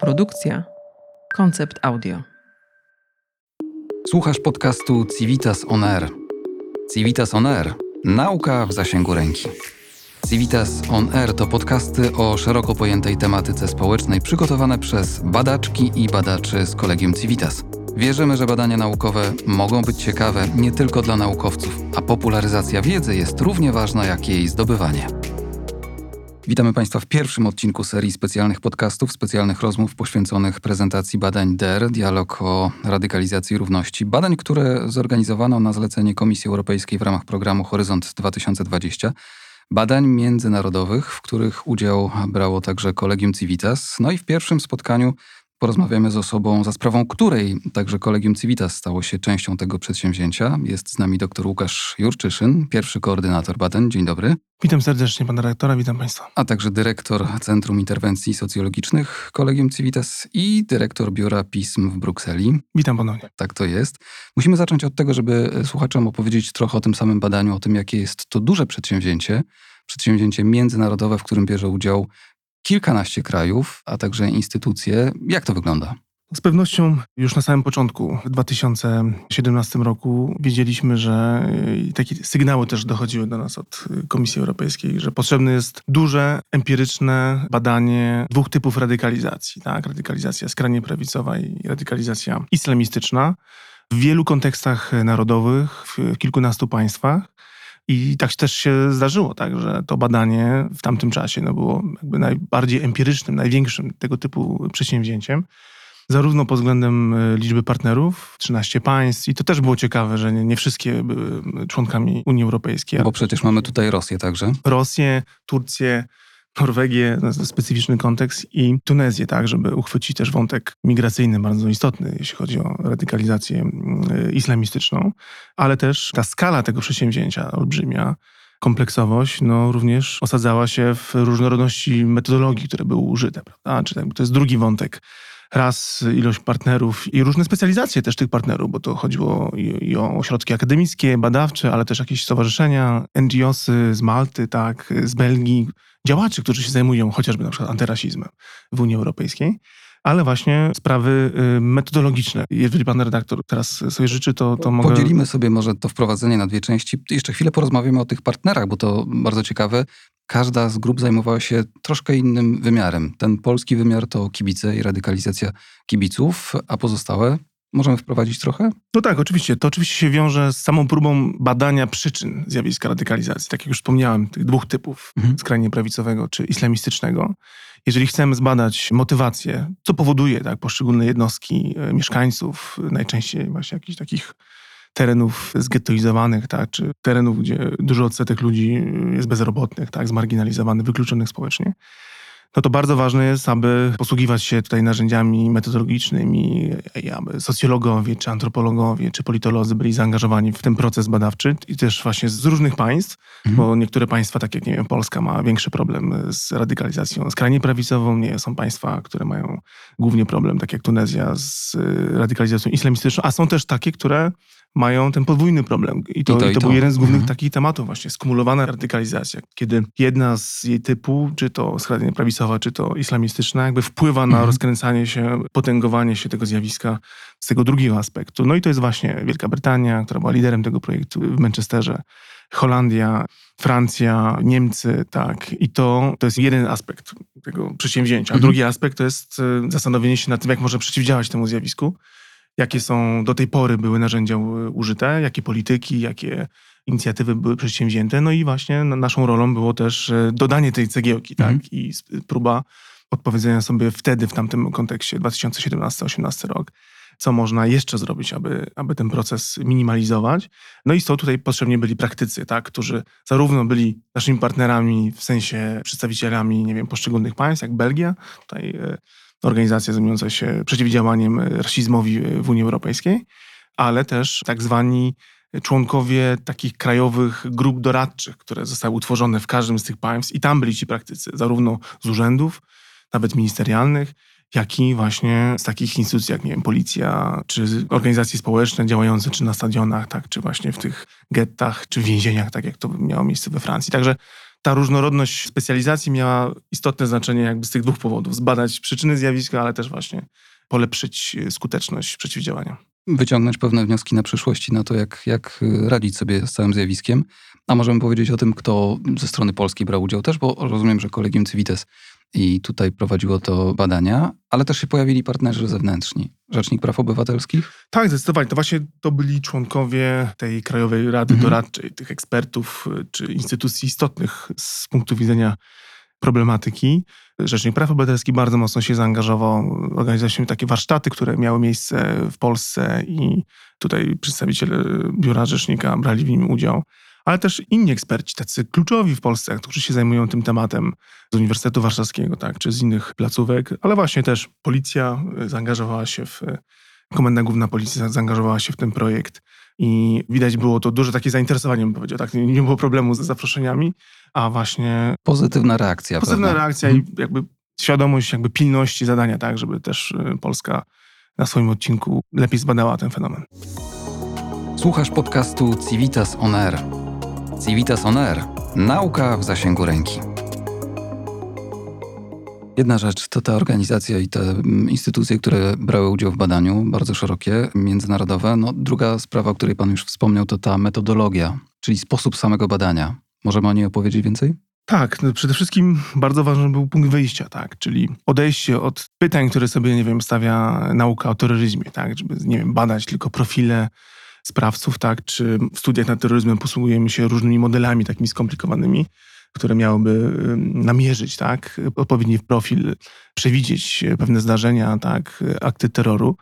Produkcja Koncept Audio. Słuchasz podcastu Civitas On Air. Civitas On Air. Nauka w zasięgu ręki. Civitas On Air to podcasty o szeroko pojętej tematyce społecznej przygotowane przez badaczki i badaczy z Kolegium Civitas. Wierzymy, że badania naukowe mogą być ciekawe nie tylko dla naukowców, a popularyzacja wiedzy jest równie ważna jak jej zdobywanie. Witamy Państwa w pierwszym odcinku serii specjalnych podcastów, specjalnych rozmów poświęconych prezentacji badań DER, dialog o radykalizacji i równości. Badań, które zorganizowano na zlecenie Komisji Europejskiej w ramach programu Horyzont 2020. Badań międzynarodowych, w których udział brało także Kolegium Civitas. No i w pierwszym spotkaniu Porozmawiamy z osobą, za sprawą której także Kolegium Civitas stało się częścią tego przedsięwzięcia. Jest z nami dr Łukasz Jurczyszyn, pierwszy koordynator badań. Dzień dobry. Witam serdecznie pana redaktora, witam państwa. A także dyrektor Centrum Interwencji Socjologicznych Kolegium Civitas i dyrektor Biura Pism w Brukseli. Witam ponownie. Tak to jest. Musimy zacząć od tego, żeby słuchaczom opowiedzieć trochę o tym samym badaniu, o tym, jakie jest to duże przedsięwzięcie, przedsięwzięcie międzynarodowe, w którym bierze udział kilkanaście krajów, a także instytucje. Jak to wygląda? Z pewnością już na samym początku, w 2017 roku, wiedzieliśmy, że takie sygnały też dochodziły do nas od Komisji Europejskiej, że potrzebne jest duże, empiryczne badanie dwóch typów radykalizacji. Tak? Radykalizacja skrajnie prawicowa i radykalizacja islamistyczna. W wielu kontekstach narodowych, w kilkunastu państwach. I tak też się zdarzyło, tak, że to badanie w tamtym czasie no, było jakby najbardziej empirycznym, największym tego typu przedsięwzięciem. Zarówno pod względem e, liczby partnerów, 13 państw, i to też było ciekawe, że nie, nie wszystkie były członkami Unii Europejskiej. Bo przecież mamy tutaj Rosję także. Rosję, Turcję, Norwegię, specyficzny kontekst i Tunezję, tak, żeby uchwycić też wątek migracyjny bardzo istotny, jeśli chodzi o radykalizację mm, islamistyczną, ale też ta skala tego przedsięwzięcia olbrzymia, kompleksowość, no również osadzała się w różnorodności metodologii, które były użyte, prawda? Czy to jest drugi wątek raz ilość partnerów i różne specjalizacje też tych partnerów, bo to chodziło i, i o ośrodki akademickie, badawcze, ale też jakieś stowarzyszenia, NGOsy z Malty, tak, z Belgii, działaczy, którzy się zajmują chociażby na przykład antyrasizmem w Unii Europejskiej ale właśnie sprawy y, metodologiczne. Jeżeli pan redaktor teraz sobie życzy, to, to mogę... Podzielimy sobie może to wprowadzenie na dwie części. Jeszcze chwilę porozmawiamy o tych partnerach, bo to bardzo ciekawe. Każda z grup zajmowała się troszkę innym wymiarem. Ten polski wymiar to kibice i radykalizacja kibiców, a pozostałe Możemy wprowadzić trochę? No tak, oczywiście. To oczywiście się wiąże z samą próbą badania przyczyn zjawiska radykalizacji. Tak jak już wspomniałem, tych dwóch typów, mhm. skrajnie prawicowego czy islamistycznego. Jeżeli chcemy zbadać motywację, co powoduje tak, poszczególne jednostki e, mieszkańców, najczęściej właśnie jakichś takich terenów zgettoizowanych, tak, czy terenów, gdzie dużo odsetek ludzi jest bezrobotnych, tak, zmarginalizowanych, wykluczonych społecznie, no to bardzo ważne jest, aby posługiwać się tutaj narzędziami metodologicznymi, aby socjologowie, czy antropologowie, czy politolodzy byli zaangażowani w ten proces badawczy i też właśnie z różnych państw, mhm. bo niektóre państwa, tak jak nie wiem, Polska ma większy problem z radykalizacją skrajnie prawicową, nie są państwa, które mają głównie problem, tak jak Tunezja, z radykalizacją islamistyczną, a są też takie, które mają ten podwójny problem. I to, I to, i to, to. był jeden z głównych mhm. takich tematów właśnie, skumulowana radykalizacja, kiedy jedna z jej typu, czy to skrajnie prawicowa, czy to islamistyczna, jakby wpływa na mhm. rozkręcanie się, potęgowanie się tego zjawiska z tego drugiego aspektu. No i to jest właśnie Wielka Brytania, która była liderem tego projektu w Manchesterze, Holandia, Francja, Niemcy, tak. I to, to jest jeden aspekt tego przedsięwzięcia. A mhm. drugi aspekt to jest e, zastanowienie się nad tym, jak można przeciwdziałać temu zjawisku jakie są do tej pory były narzędzia użyte, jakie polityki, jakie inicjatywy były przedsięwzięte. No i właśnie naszą rolą było też e, dodanie tej cegiełki, tak? Mhm. I próba odpowiedzenia sobie wtedy, w tamtym kontekście, 2017-2018 rok, co można jeszcze zrobić, aby, aby ten proces minimalizować. No i są tutaj potrzebni byli praktycy, tak, którzy zarówno byli naszymi partnerami w sensie przedstawicielami, nie wiem, poszczególnych państw, jak Belgia, tutaj e, organizacja zajmująca się przeciwdziałaniem rasizmowi w Unii Europejskiej, ale też tak zwani członkowie takich krajowych grup doradczych, które zostały utworzone w każdym z tych państw i tam byli ci praktycy, zarówno z urzędów, nawet ministerialnych, jak i właśnie z takich instytucji jak nie wiem, policja, czy organizacje społeczne działające czy na stadionach, tak, czy właśnie w tych gettach, czy więzieniach, tak jak to miało miejsce we Francji. Także ta różnorodność specjalizacji miała istotne znaczenie jakby z tych dwóch powodów. Zbadać przyczyny zjawiska, ale też właśnie polepszyć skuteczność przeciwdziałania. Wyciągnąć pewne wnioski na przyszłość na to, jak, jak radzić sobie z całym zjawiskiem. A możemy powiedzieć o tym, kto ze strony polskiej brał udział też, bo rozumiem, że Kolegium Civitas i tutaj prowadziło to badania, ale też się pojawili partnerzy zewnętrzni. Rzecznik Praw Obywatelskich? Tak, zdecydowanie. To właśnie to byli członkowie tej Krajowej Rady mhm. Doradczej, tych ekspertów czy instytucji istotnych z punktu widzenia problematyki. Rzecznik Praw Obywatelskich bardzo mocno się zaangażował. Organizowaliśmy takie warsztaty, które miały miejsce w Polsce i tutaj przedstawiciele Biura Rzecznika brali w nim udział ale też inni eksperci, tacy kluczowi w Polsce, którzy się zajmują tym tematem z Uniwersytetu Warszawskiego, tak, czy z innych placówek, ale właśnie też policja zaangażowała się w, Komenda Główna Policji zaangażowała się w ten projekt i widać było to duże takie zainteresowanie, bym powiedział, tak, nie było problemu z zaproszeniami, a właśnie... Pozytywna reakcja. Pozytywna reakcja i jakby świadomość jakby pilności zadania, tak, żeby też y, Polska na swoim odcinku lepiej zbadała ten fenomen. Słuchasz podcastu Civitas On Air. Civitas On Air. Nauka w zasięgu ręki. Jedna rzecz to ta organizacja i te mm, instytucje, które brały udział w badaniu, bardzo szerokie, międzynarodowe. No, druga sprawa, o której Pan już wspomniał, to ta metodologia, czyli sposób samego badania. Możemy o niej opowiedzieć więcej? Tak, no przede wszystkim bardzo ważny był punkt wyjścia, tak, czyli odejście od pytań, które sobie, nie wiem, stawia nauka o terroryzmie, tak, żeby, nie wiem, badać tylko profile sprawców, tak? Czy w studiach nad terroryzmem posługujemy się różnymi modelami takimi skomplikowanymi, które miałyby namierzyć, tak? Odpowiedni profil, przewidzieć pewne zdarzenia, tak? Akty terroru.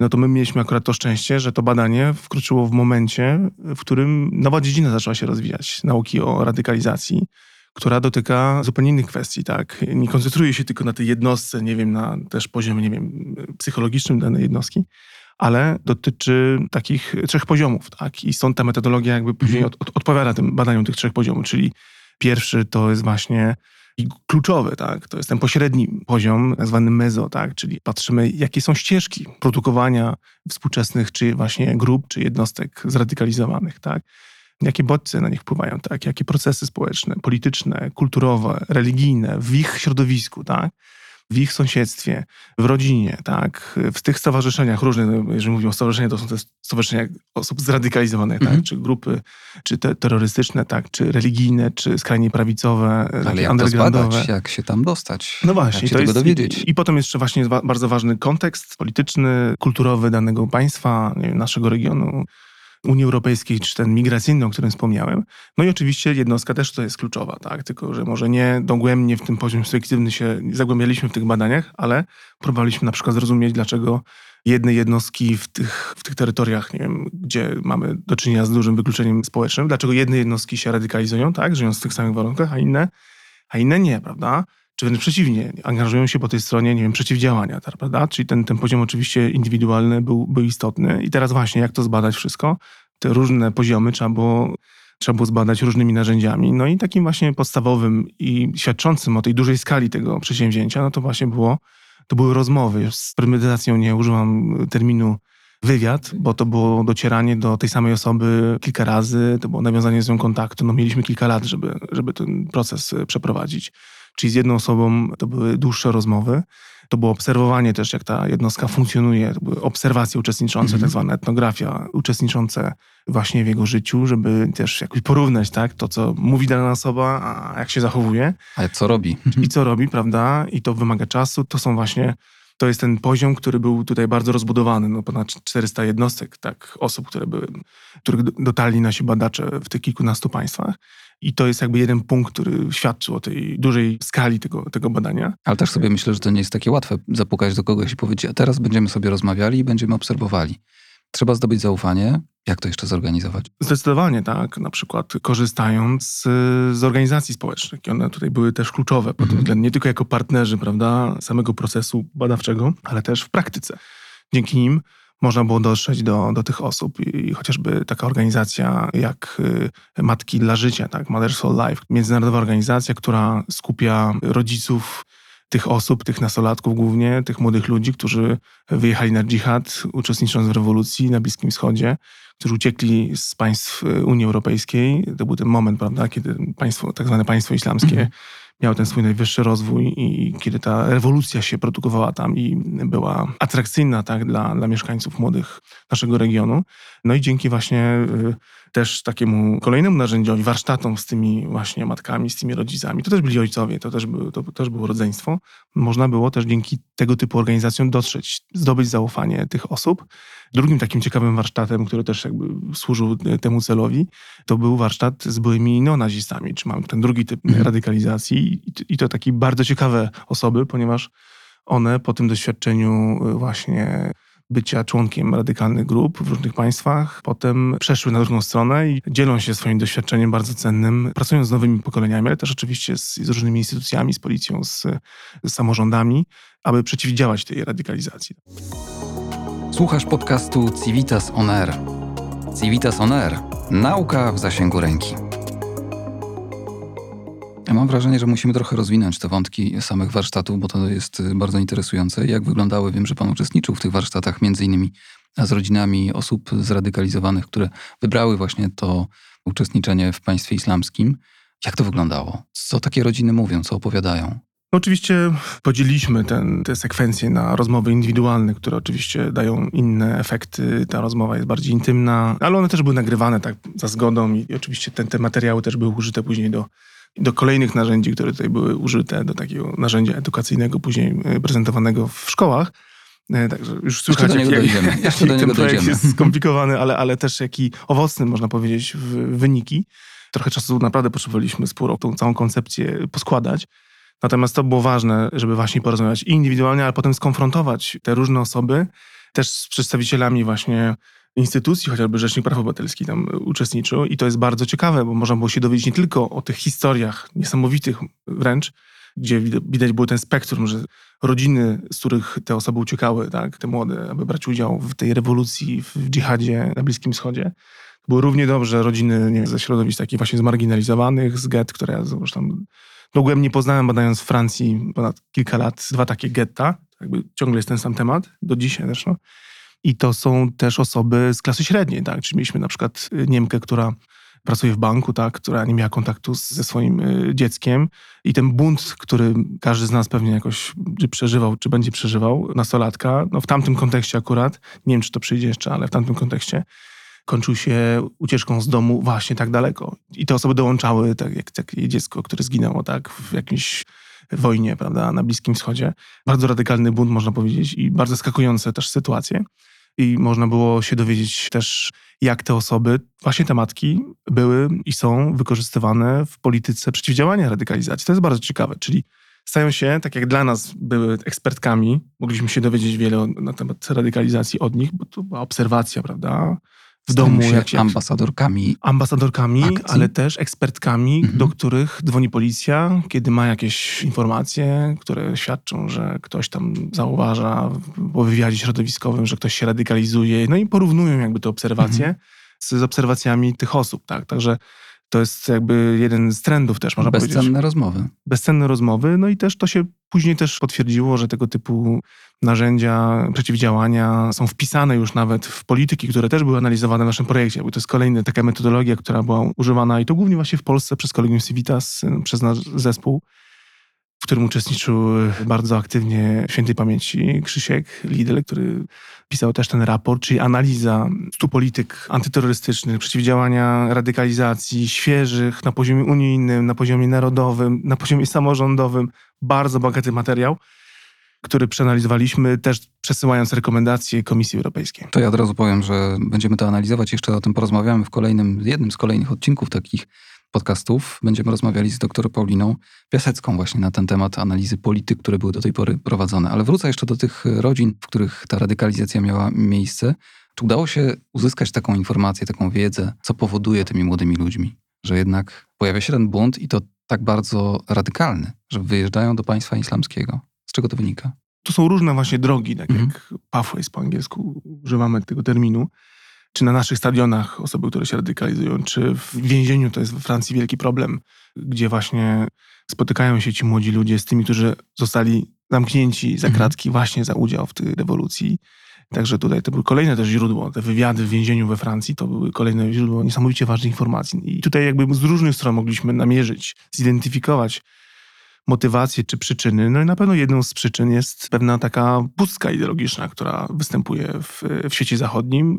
No to my mieliśmy akurat to szczęście, że to badanie wkroczyło w momencie, w którym nowa dziedzina zaczęła się rozwijać, nauki o radykalizacji, która dotyka zupełnie innych kwestii, tak? Nie koncentruje się tylko na tej jednostce, nie wiem, na też poziomie, nie wiem, psychologicznym danej jednostki, ale dotyczy takich trzech poziomów, tak? I stąd ta metodologia jakby później mhm. od, od, odpowiada tym badaniom tych trzech poziomów, czyli pierwszy to jest właśnie kluczowy, tak? To jest ten pośredni poziom, tak zwany mezo, tak? Czyli patrzymy, jakie są ścieżki produkowania współczesnych, czy właśnie grup, czy jednostek zradykalizowanych, tak? Jakie bodźce na nich wpływają, tak? Jakie procesy społeczne, polityczne, kulturowe, religijne w ich środowisku, tak? W ich sąsiedztwie, w rodzinie, tak, w tych stowarzyszeniach różnych, no, jeżeli mówimy o stowarzyszeniach, to są te stowarzyszenia osób zradykalizowanych, tak, mhm. czy grupy, czy te terrorystyczne, tak, czy religijne, czy skrajnie prawicowe, Ale jak to zbadać, jak się tam dostać? No właśnie. Jak się to tego jest, dowiedzieć? I, I potem jeszcze właśnie bardzo ważny kontekst polityczny, kulturowy danego państwa, wiem, naszego regionu, Unii Europejskiej, czy ten migracyjny, o którym wspomniałem. No i oczywiście jednostka też to jest kluczowa, tak? Tylko, że może nie dogłębnie w tym poziomie subiektywny się zagłębialiśmy w tych badaniach, ale próbowaliśmy na przykład zrozumieć, dlaczego jedne jednostki w tych, w tych terytoriach, nie wiem, gdzie mamy do czynienia z dużym wykluczeniem społecznym, dlaczego jedne jednostki się radykalizują, tak, żyjąc w tych samych warunkach, a inne, a inne nie, prawda? Czy wręcz przeciwnie, angażują się po tej stronie, nie wiem, przeciwdziałania, tak, prawda? Czyli ten, ten poziom oczywiście indywidualny był, był istotny. I teraz właśnie, jak to zbadać wszystko? Te różne poziomy trzeba było, trzeba było zbadać różnymi narzędziami. No i takim właśnie podstawowym i świadczącym o tej dużej skali tego przedsięwzięcia, no to właśnie było, to były rozmowy. Z premedytacją nie używam terminu wywiad, bo to było docieranie do tej samej osoby kilka razy, to było nawiązanie z nią kontaktu. No mieliśmy kilka lat, żeby, żeby ten proces przeprowadzić czyli z jedną osobą to były dłuższe rozmowy. To było obserwowanie też, jak ta jednostka funkcjonuje, to były obserwacje uczestniczące, mm tak zwana etnografia, uczestniczące właśnie w jego życiu, żeby też jakoś porównać tak, to, co mówi dana osoba, a jak się zachowuje. A co robi. I co robi, prawda? I to wymaga czasu. To są właśnie to jest ten poziom, który był tutaj bardzo rozbudowany. No, ponad 400 jednostek, tak, osób, które były, których dotarli nasi badacze w tych kilkunastu państwach. I to jest jakby jeden punkt, który świadczył o tej dużej skali tego, tego badania. Ale też sobie myślę, że to nie jest takie łatwe zapukać do kogoś i powiedzieć, a teraz będziemy sobie rozmawiali i będziemy obserwowali. Trzeba zdobyć zaufanie. Jak to jeszcze zorganizować? Zdecydowanie tak. Na przykład korzystając z, z organizacji społecznych. I one tutaj były też kluczowe pod tym mhm. względem, nie tylko jako partnerzy prawda, samego procesu badawczego, ale też w praktyce. Dzięki nim można było dotrzeć do, do tych osób i chociażby taka organizacja jak y, Matki dla Życia, tak, Mothers for Life, międzynarodowa organizacja, która skupia rodziców tych osób, tych nastolatków głównie, tych młodych ludzi, którzy wyjechali na dżihad, uczestnicząc w rewolucji na Bliskim Wschodzie, którzy uciekli z państw Unii Europejskiej. To był ten moment, prawda, kiedy państwo, tak zwane państwo islamskie mhm miał ten swój najwyższy rozwój i kiedy ta rewolucja się produkowała tam i była atrakcyjna tak, dla, dla mieszkańców młodych naszego regionu. No i dzięki właśnie y, też takiemu kolejnemu narzędziowi, warsztatom z tymi właśnie matkami, z tymi rodzicami, to też byli ojcowie, to też, było, to też było rodzeństwo, można było też dzięki tego typu organizacjom dotrzeć, zdobyć zaufanie tych osób. Drugim takim ciekawym warsztatem, który też jakby służył temu celowi, to był warsztat z byłymi neonazistami, czy mam ten drugi typ mhm. radykalizacji i to takie bardzo ciekawe osoby, ponieważ one po tym doświadczeniu y, właśnie bycia członkiem radykalnych grup w różnych państwach. Potem przeszły na drugą stronę i dzielą się swoim doświadczeniem bardzo cennym, pracując z nowymi pokoleniami, ale też oczywiście z, z różnymi instytucjami, z policją, z, z samorządami, aby przeciwdziałać tej radykalizacji. Słuchasz podcastu Civitas On Air. Civitas On Air. Nauka w zasięgu ręki. Ja mam wrażenie, że musimy trochę rozwinąć te wątki samych warsztatów, bo to jest bardzo interesujące. Jak wyglądały, wiem, że Pan uczestniczył w tych warsztatach, między innymi z rodzinami osób zradykalizowanych, które wybrały właśnie to uczestniczenie w państwie islamskim. Jak to wyglądało? Co takie rodziny mówią, co opowiadają? No oczywiście podzieliliśmy ten, te sekwencje na rozmowy indywidualne, które oczywiście dają inne efekty. Ta rozmowa jest bardziej intymna, ale one też były nagrywane tak za zgodą i, i oczywiście te, te materiały też były użyte później do do kolejnych narzędzi, które tutaj były użyte, do takiego narzędzia edukacyjnego, później e, prezentowanego w szkołach. E, także już słychać, jak, jak, jak ten projekt jest skomplikowany, ale, ale też jaki owocny, można powiedzieć, wyniki. Trochę czasu naprawdę potrzebowaliśmy sporo tą całą koncepcję poskładać. Natomiast to było ważne, żeby właśnie porozmawiać indywidualnie, ale potem skonfrontować te różne osoby też z przedstawicielami właśnie instytucji, chociażby Rzecznik Praw Obywatelskich tam uczestniczył. I to jest bardzo ciekawe, bo można było się dowiedzieć nie tylko o tych historiach niesamowitych wręcz, gdzie widać było ten spektrum, że rodziny, z których te osoby uciekały, tak, te młode, aby brać udział w tej rewolucji, w dżihadzie na Bliskim Wschodzie, było równie dobrze rodziny nie ze środowisk takich właśnie zmarginalizowanych, z get, które zresztą dogłębnie poznałem, badając w Francji ponad kilka lat, dwa takie getta, jakby ciągle jest ten sam temat, do dzisiaj zresztą. I to są też osoby z klasy średniej, tak? Czyli mieliśmy na przykład y, Niemkę, która pracuje w banku, tak, która nie miała kontaktu ze swoim y, dzieckiem i ten bunt, który każdy z nas pewnie jakoś czy przeżywał, czy będzie przeżywał, nastolatka, no w tamtym kontekście akurat, nie wiem czy to przyjdzie jeszcze, ale w tamtym kontekście kończył się ucieczką z domu właśnie tak daleko. I te osoby dołączały, tak jak takie dziecko, które zginęło tak w jakimś wojnie, prawda, na Bliskim Wschodzie. Bardzo radykalny bunt, można powiedzieć, i bardzo skakujące też sytuacje i można było się dowiedzieć też, jak te osoby, właśnie te matki, były i są wykorzystywane w polityce przeciwdziałania radykalizacji. To jest bardzo ciekawe, czyli stają się, tak jak dla nas były ekspertkami, mogliśmy się dowiedzieć wiele na temat radykalizacji od nich, bo to była obserwacja, prawda? W domu. Się jak, jak ambasadorkami. Ambasadorkami, akcji. ale też ekspertkami, mhm. do których dzwoni policja, kiedy ma jakieś informacje, które świadczą, że ktoś tam zauważa po wywiadzie środowiskowym, że ktoś się radykalizuje. No i porównują jakby te obserwacje mhm. z, z obserwacjami tych osób, tak? Także to jest jakby jeden z trendów też, można Bezcenne powiedzieć. Bezcenne rozmowy. Bezcenne rozmowy, no i też to się później też potwierdziło, że tego typu narzędzia przeciwdziałania są wpisane już nawet w polityki, które też były analizowane w naszym projekcie, bo to jest kolejna taka metodologia, która była używana i to głównie właśnie w Polsce przez Kolegium Civitas, przez nasz zespół, którym uczestniczył bardzo aktywnie świętej pamięci Krzysiek Lidl, który pisał też ten raport, czyli analiza stu polityk antyterrorystycznych, przeciwdziałania radykalizacji, świeżych na poziomie unijnym, na poziomie narodowym, na poziomie samorządowym. Bardzo bogaty materiał który przeanalizowaliśmy, też przesyłając rekomendacje Komisji Europejskiej. To ja od razu powiem, że będziemy to analizować, jeszcze o tym porozmawiamy w kolejnym, jednym z kolejnych odcinków takich podcastów. Będziemy rozmawiali z dr Pauliną Piasecką właśnie na ten temat analizy polityk, które były do tej pory prowadzone. Ale wrócę jeszcze do tych rodzin, w których ta radykalizacja miała miejsce. Czy udało się uzyskać taką informację, taką wiedzę, co powoduje tymi młodymi ludźmi, że jednak pojawia się ten bunt i to tak bardzo radykalny, że wyjeżdżają do państwa islamskiego? Z czego to wynika? To są różne właśnie drogi, tak mhm. jak pathways po angielsku używamy tego terminu. Czy na naszych stadionach osoby, które się radykalizują, czy w więzieniu, to jest we Francji wielki problem, gdzie właśnie spotykają się ci młodzi ludzie z tymi, którzy zostali zamknięci za mhm. kratki właśnie za udział w tej rewolucji. Także tutaj to były kolejne też źródło. Te wywiady w więzieniu we Francji to były kolejne źródło niesamowicie ważnych informacji. I tutaj jakby z różnych stron mogliśmy namierzyć, zidentyfikować motywacje czy przyczyny. No i na pewno jedną z przyczyn jest pewna taka pustka ideologiczna, która występuje w, w świecie zachodnim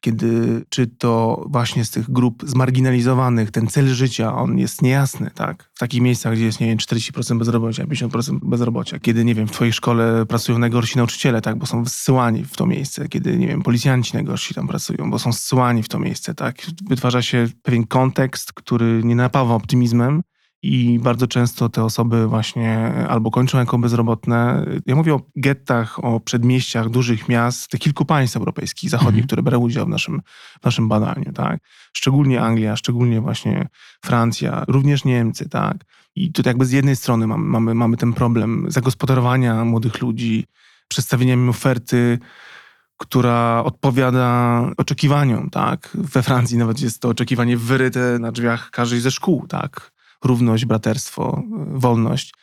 kiedy czy to właśnie z tych grup zmarginalizowanych, ten cel życia, on jest niejasny, tak? W takich miejscach, gdzie jest, nie wiem, 40% bezrobocia, 50% bezrobocia, kiedy, nie wiem, w twojej szkole pracują najgorsi nauczyciele, tak? Bo są zsyłani w to miejsce, kiedy, nie wiem, policjanci najgorsi tam pracują, bo są zsyłani w to miejsce, tak? Wytwarza się pewien kontekst, który nie napawa optymizmem, i bardzo często te osoby właśnie albo kończą jako bezrobotne. Ja mówię o gettach, o przedmieściach dużych miast, tych kilku państw europejskich, zachodnich, mhm. które brały udział w naszym, w naszym badaniu, tak? Szczególnie Anglia, szczególnie właśnie Francja, również Niemcy, tak? I tutaj jakby z jednej strony mamy, mamy, mamy ten problem zagospodarowania młodych ludzi, przedstawieniem oferty, która odpowiada oczekiwaniom, tak? We Francji nawet jest to oczekiwanie wyryte na drzwiach każdej ze szkół, tak? Równość, braterstwo, wolność.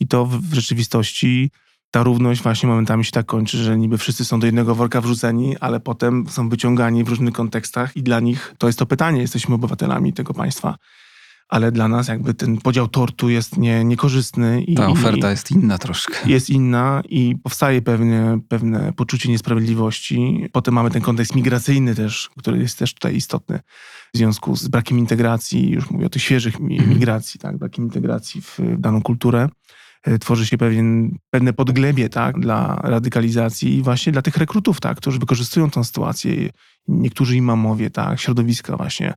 I to w rzeczywistości ta równość właśnie momentami się tak kończy, że niby wszyscy są do jednego worka wrzuceni, ale potem są wyciągani w różnych kontekstach i dla nich to jest to pytanie, jesteśmy obywatelami tego państwa ale dla nas jakby ten podział tortu jest nie, niekorzystny. I, Ta oferta i jest inna troszkę. Jest inna i powstaje pewne, pewne poczucie niesprawiedliwości. Potem mamy ten kontekst migracyjny też, który jest też tutaj istotny w związku z brakiem integracji, już mówię o tych świeżych mhm. migracji, tak, brakiem integracji w daną kulturę e, tworzy się pewien, pewne podglebie tak, dla radykalizacji i właśnie dla tych rekrutów, tak, którzy wykorzystują tę sytuację. Niektórzy imamowie, tak, środowiska właśnie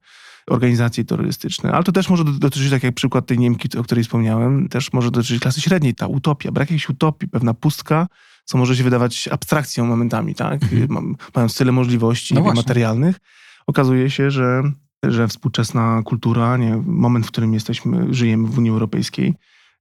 organizacje terrorystyczne. Ale to też może dotyczyć, tak jak przykład tej Niemki, o której wspomniałem, też może dotyczyć klasy średniej, ta utopia, brak jakiejś utopii, pewna pustka, co może się wydawać abstrakcją momentami, tak? Mhm. Mając tyle możliwości no materialnych, okazuje się, że, że współczesna kultura, nie, moment, w którym jesteśmy, żyjemy w Unii Europejskiej,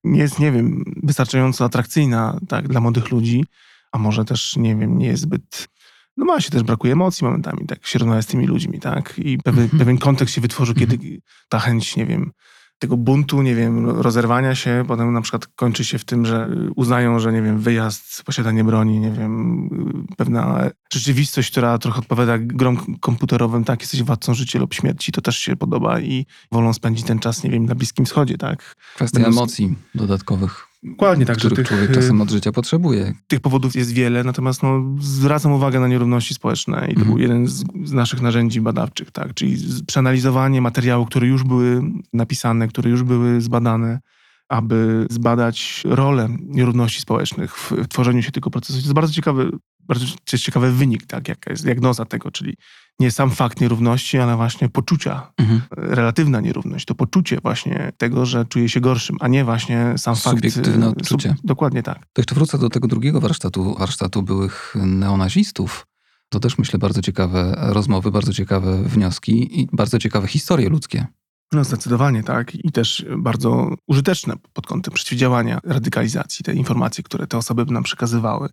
nie jest, nie wiem, wystarczająco atrakcyjna tak, dla młodych ludzi, a może też, nie wiem, nie jest zbyt no ma się też brakuje emocji momentami, tak się rozmawia z tymi ludźmi, tak? I pewien, -hmm. pewien kontekst się wytworzył, kiedy -hmm. ta chęć, nie wiem, tego buntu, nie wiem, rozerwania się, potem na przykład kończy się w tym, że uznają, że nie wiem, wyjazd, posiadanie broni, nie wiem, pewna rzeczywistość, która trochę odpowiada grom komputerowym, tak, jesteś władcą życia lub śmierci, to też się podoba i wolą spędzić ten czas, nie wiem, na Bliskim Wschodzie, tak. Kwestia Będąc... emocji dodatkowych. Dokładnie tak. Których tych, człowiek czasem od życia potrzebuje. Tych powodów jest wiele, natomiast no, zwracam uwagę na nierówności społeczne i to mm. był jeden z, z, naszych narzędzi badawczych, tak? czyli przeanalizowanie materiałów, które już były napisane, które już były zbadane, aby zbadać rolę nierówności społecznych w, w tworzeniu się tego procesu. To jest bardzo ciekawy, bardzo ciekawy wynik, tak? jaka jest diagnoza tego, czyli nie sam fakt nierówności, ale właśnie poczucia, mhm. relatywna nierówność, to poczucie właśnie tego, że czuje się gorszym, a nie właśnie sam Subiektywne fakt... Subiektywne odczucie. Sub, dokładnie tak. To jeszcze wrócę do tego drugiego warsztatu, warsztatu byłych neonazistów. To też myślę bardzo ciekawe rozmowy, bardzo ciekawe wnioski i bardzo ciekawe historie ludzkie. No zdecydowanie tak i też bardzo użyteczne pod kątem przeciwdziałania radykalizacji, te informacje, które te osoby by nam przekazywały.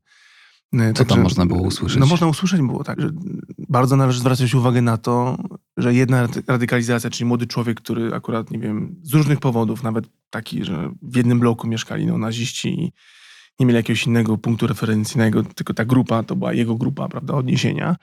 E, Co tam można było usłyszeć? No można usłyszeć było tak, że bardzo należy zwracać uwagę na to, że jedna radykalizacja, czyli młody człowiek, który akurat, nie wiem, z różnych powodów, nawet taki, że w jednym bloku mieszkali no, naziści i nie mieli jakiegoś innego punktu referencyjnego, tylko ta grupa to była jego grupa, prawda, odniesienia.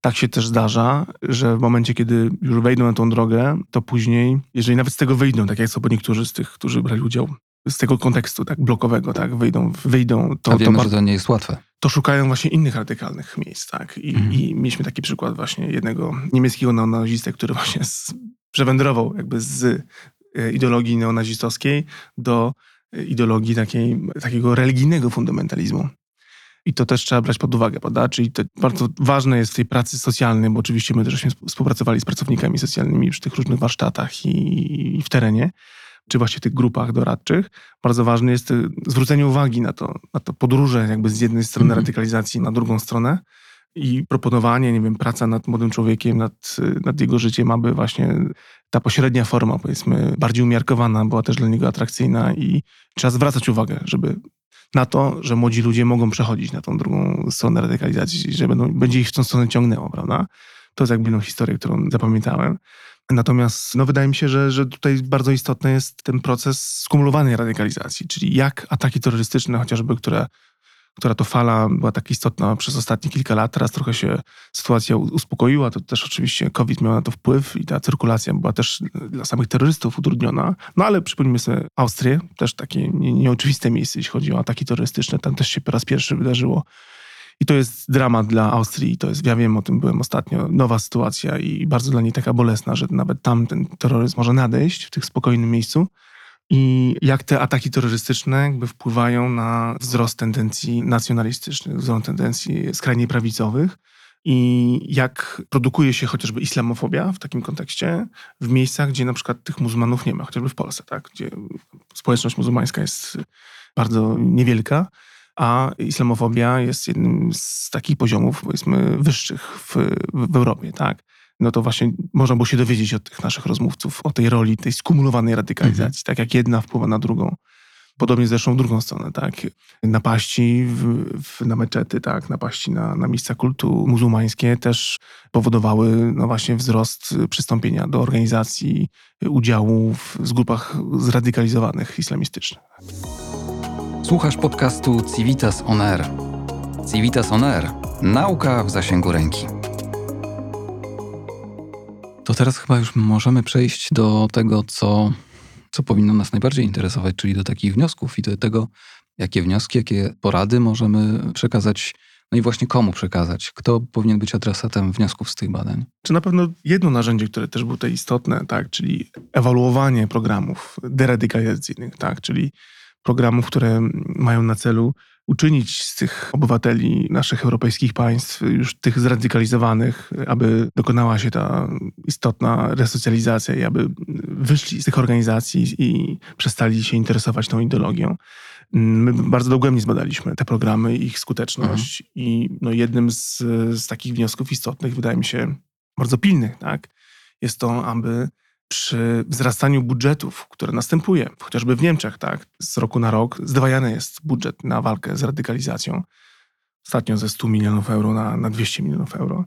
Tak się też zdarza, że w momencie, kiedy już wejdą na tą drogę, to później, jeżeli nawet z tego wyjdą, tak jak są niektórzy z tych, którzy brali udział z tego kontekstu tak blokowego, tak, wyjdą, wyjdą to... A wiemy, to, że to nie jest łatwe. To szukają właśnie innych radykalnych miejsc, tak. I, mhm. i mieliśmy taki przykład właśnie jednego niemieckiego neonazistę, który właśnie z, przewędrował jakby z e, ideologii neonazistowskiej do e, ideologii takiej, takiego religijnego fundamentalizmu. I to też trzeba brać pod uwagę, prawda? Czyli to bardzo ważne jest w tej pracy socjalnej, bo oczywiście my też współpracowali z pracownikami socjalnymi przy tych różnych warsztatach i, i w terenie, czy właśnie w tych grupach doradczych. Bardzo ważne jest y, zwrócenie uwagi na to, na to podróże jakby z jednej strony mhm. radykalizacji na drugą stronę i proponowanie, nie wiem, praca nad młodym człowiekiem, nad, y, nad jego życiem, aby właśnie ta pośrednia forma, powiedzmy, bardziej umiarkowana była też dla niego atrakcyjna i trzeba zwracać uwagę, żeby na to, że młodzi ludzie mogą przechodzić na tą drugą stronę radykalizacji, że będą, będzie ich w tą stronę ciągnęło, prawda? To jest jakby no, historia, którą zapamiętałem. Natomiast no, wydaje mi się, że, że tutaj bardzo istotny jest ten proces skumulowanej radykalizacji, czyli jak ataki terrorystyczne, chociażby, które która to fala była tak istotna przez ostatnie kilka lat. Teraz trochę się sytuacja uspokoiła, to też oczywiście COVID miał na to wpływ i ta cyrkulacja była też dla samych terrorystów utrudniona. No ale przypomnijmy sobie Austrię, też takie nieoczywiste miejsce, jeśli chodzi o ataki terrorystyczne. Tam też się po raz pierwszy wydarzyło. I to jest dramat dla Austrii. To jest, ja wiem, o tym byłem ostatnio, nowa sytuacja i bardzo dla niej taka bolesna, że nawet tam ten terroryzm może nadejść w tych spokojnym miejscu i jak te ataki terrorystyczne jakby wpływają na wzrost tendencji nacjonalistycznych, wzrost tendencji skrajnie prawicowych i jak produkuje się chociażby islamofobia w takim kontekście w miejscach, gdzie na przykład tych muzułmanów nie ma, chociażby w Polsce, tak? gdzie społeczność muzułmańska jest bardzo niewielka, a islamofobia jest jednym z takich poziomów, powiedzmy, wyższych w, w Europie. Tak? no to właśnie można było się dowiedzieć od tych naszych rozmówców o tej roli, tej skumulowanej radykalizacji, mhm. tak jak jedna wpływa na drugą. Podobnie zresztą w drugą stronę, tak? Napaści w, w, na meczety, tak? Napaści na, na miejsca kultu muzułmańskie też powodowały no właśnie wzrost przystąpienia do organizacji, udziału w, w grupach zradykalizowanych islamistycznych. Słuchasz podcastu Civitas On Air. Civitas On Air. Nauka w zasięgu ręki. To teraz chyba już możemy przejść do tego, co, co powinno nas najbardziej interesować, czyli do takich wniosków i do tego, jakie wnioski, jakie porady możemy przekazać, no i właśnie komu przekazać, kto powinien być adresatem wniosków z tych badań. Czy na pewno jedno narzędzie, które też było tutaj istotne, tak, czyli ewaluowanie programów deradykalizacyjnych, tak, czyli programów, które mają na celu uczynić z tych obywateli naszych europejskich państw, już tych zradykalizowanych, aby dokonała się ta istotna resocjalizacja i aby wyszli z tych organizacji i przestali się interesować tą ideologią. My bardzo dogłębnie zbadaliśmy te programy, ich skuteczność mhm. i no jednym z, z takich wniosków istotnych, wydaje mi się, bardzo pilnych, tak, jest to, aby przy wzrastaniu budżetów, które następuje, chociażby w Niemczech, tak, z roku na rok zdwajany jest budżet na walkę z radykalizacją, ostatnio ze 100 milionów euro na, na 200 milionów euro,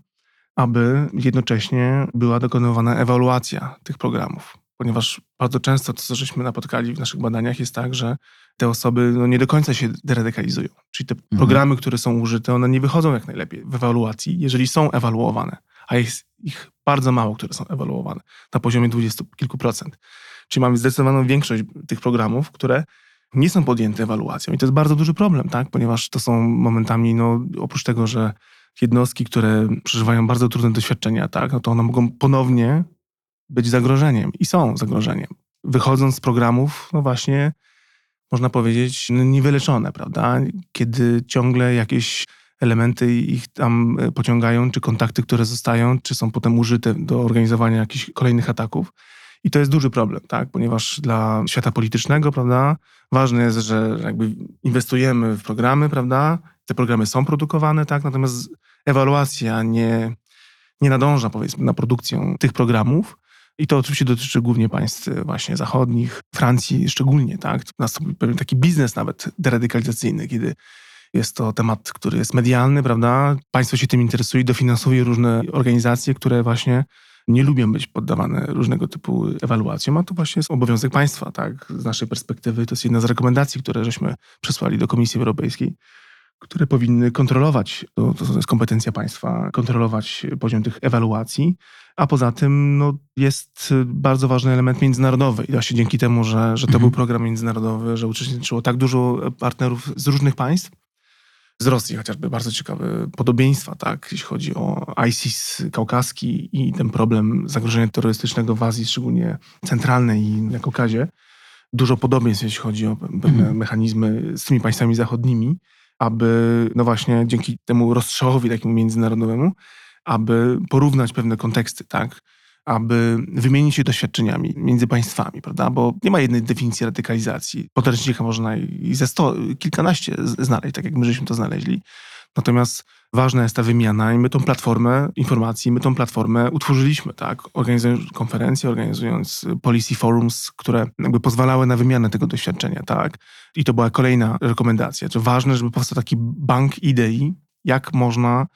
aby jednocześnie była dokonywana ewaluacja tych programów. Ponieważ bardzo często to, co żeśmy napotkali w naszych badaniach, jest tak, że te osoby no, nie do końca się deradykalizują. Czyli te mhm. programy, które są użyte, one nie wychodzą jak najlepiej w ewaluacji, jeżeli są ewaluowane a jest ich bardzo mało, które są ewaluowane na poziomie dwudziestu kilku procent. Czyli mamy zdecydowaną większość tych programów, które nie są podjęte ewaluacją. I to jest bardzo duży problem, tak? ponieważ to są momentami, no, oprócz tego, że jednostki, które przeżywają bardzo trudne doświadczenia, tak, no to one mogą ponownie być zagrożeniem i są zagrożeniem. Wychodząc z programów, no właśnie, można powiedzieć, niewyleczone, prawda? Kiedy ciągle jakieś elementy ich tam e, pociągają, czy kontakty, które zostają, czy są potem użyte do organizowania jakichś kolejnych ataków. I to jest duży problem, tak? ponieważ dla świata politycznego, prawda, ważne jest, że jakby inwestujemy w programy, prawda, te programy są produkowane, tak, natomiast ewaluacja nie, nie nadąża, powiedzmy, na produkcję tych programów. I to oczywiście dotyczy głównie państw e, właśnie zachodnich, Francji szczególnie, tak. Nastąpił pewien taki biznes nawet deradykalizacyjny, kiedy jest to temat, który jest medialny, prawda? Państwo się tym interesuje i dofinansuje różne organizacje, które właśnie nie lubią być poddawane różnego typu ewaluacjom, a to właśnie jest obowiązek państwa, tak? Z naszej perspektywy to jest jedna z rekomendacji, które żeśmy przesłali do Komisji Europejskiej, które powinny kontrolować, to, to jest kompetencja państwa, kontrolować poziom tych ewaluacji, a poza tym no, jest bardzo ważny element międzynarodowy i właśnie dzięki temu, że, że to mhm. był program międzynarodowy, że uczestniczyło tak dużo partnerów z różnych państw, z Rosji chociażby bardzo ciekawe podobieństwa, tak, jeśli chodzi o ISIS kaukaski i ten problem zagrożenia terrorystycznego w Azji, szczególnie centralnej i na Kaukazie. Dużo podobieństw, jeśli chodzi o pewne mhm. mechanizmy z tymi państwami zachodnimi, aby, no właśnie, dzięki temu rozstrzałowi takiemu międzynarodowemu, aby porównać pewne konteksty, tak, aby wymienić się doświadczeniami między państwami, prawda? Bo nie ma jednej definicji radykalizacji. Podręcznika można i ze sto, kilkanaście znaleźć, tak jak my żeśmy to znaleźli. Natomiast ważna jest ta wymiana i my tą platformę informacji, my tą platformę utworzyliśmy, tak? Organizując konferencje, organizując policy forums, które jakby pozwalały na wymianę tego doświadczenia, tak? I to była kolejna rekomendacja, że ważne, żeby powstał taki bank idei, jak można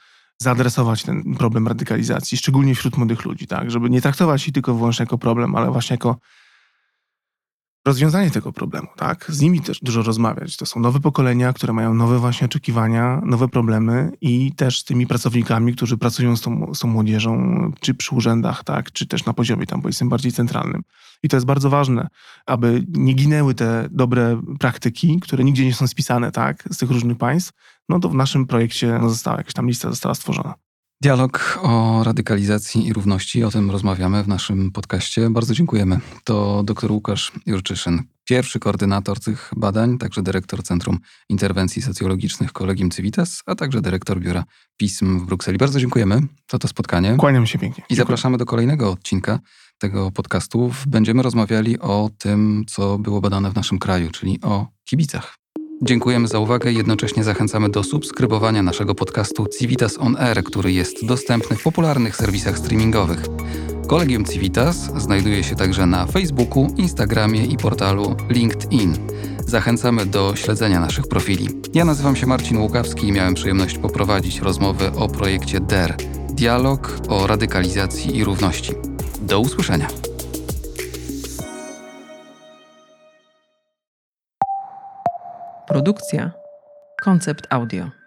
zaadresować ten problem radykalizacji, szczególnie wśród młodych ludzi, tak? Żeby nie traktować ich tylko wyłącznie jako problem, ale właśnie jako rozwiązanie tego problemu, tak? Z nimi też dużo rozmawiać. To są nowe pokolenia, które mają nowe właśnie oczekiwania, nowe problemy i też z tymi pracownikami, którzy pracują z tą, z tą młodzieżą, czy przy urzędach, tak? Czy też na poziomie tam powiedzmy bardziej centralnym. I to jest bardzo ważne, aby nie ginęły te dobre praktyki, które nigdzie nie są spisane, tak? Z tych różnych państw. No to w naszym projekcie no, została jakaś tam lista została stworzona. Dialog o radykalizacji i równości, o tym rozmawiamy w naszym podcaście. Bardzo dziękujemy. To dr Łukasz Jurczyszyn, pierwszy koordynator tych badań, także dyrektor Centrum Interwencji Socjologicznych Kolegium Civitas, a także dyrektor Biura Pism w Brukseli. Bardzo dziękujemy za to spotkanie. Kłaniam się pięknie. I zapraszamy do kolejnego odcinka tego podcastu. Będziemy rozmawiali o tym, co było badane w naszym kraju, czyli o kibicach. Dziękujemy za uwagę i jednocześnie zachęcamy do subskrybowania naszego podcastu Civitas On Air, który jest dostępny w popularnych serwisach streamingowych. Kolegium Civitas znajduje się także na Facebooku, Instagramie i portalu LinkedIn. Zachęcamy do śledzenia naszych profili. Ja nazywam się Marcin Łukawski i miałem przyjemność poprowadzić rozmowę o projekcie DER Dialog o radykalizacji i równości. Do usłyszenia. Produkcja Koncept Audio.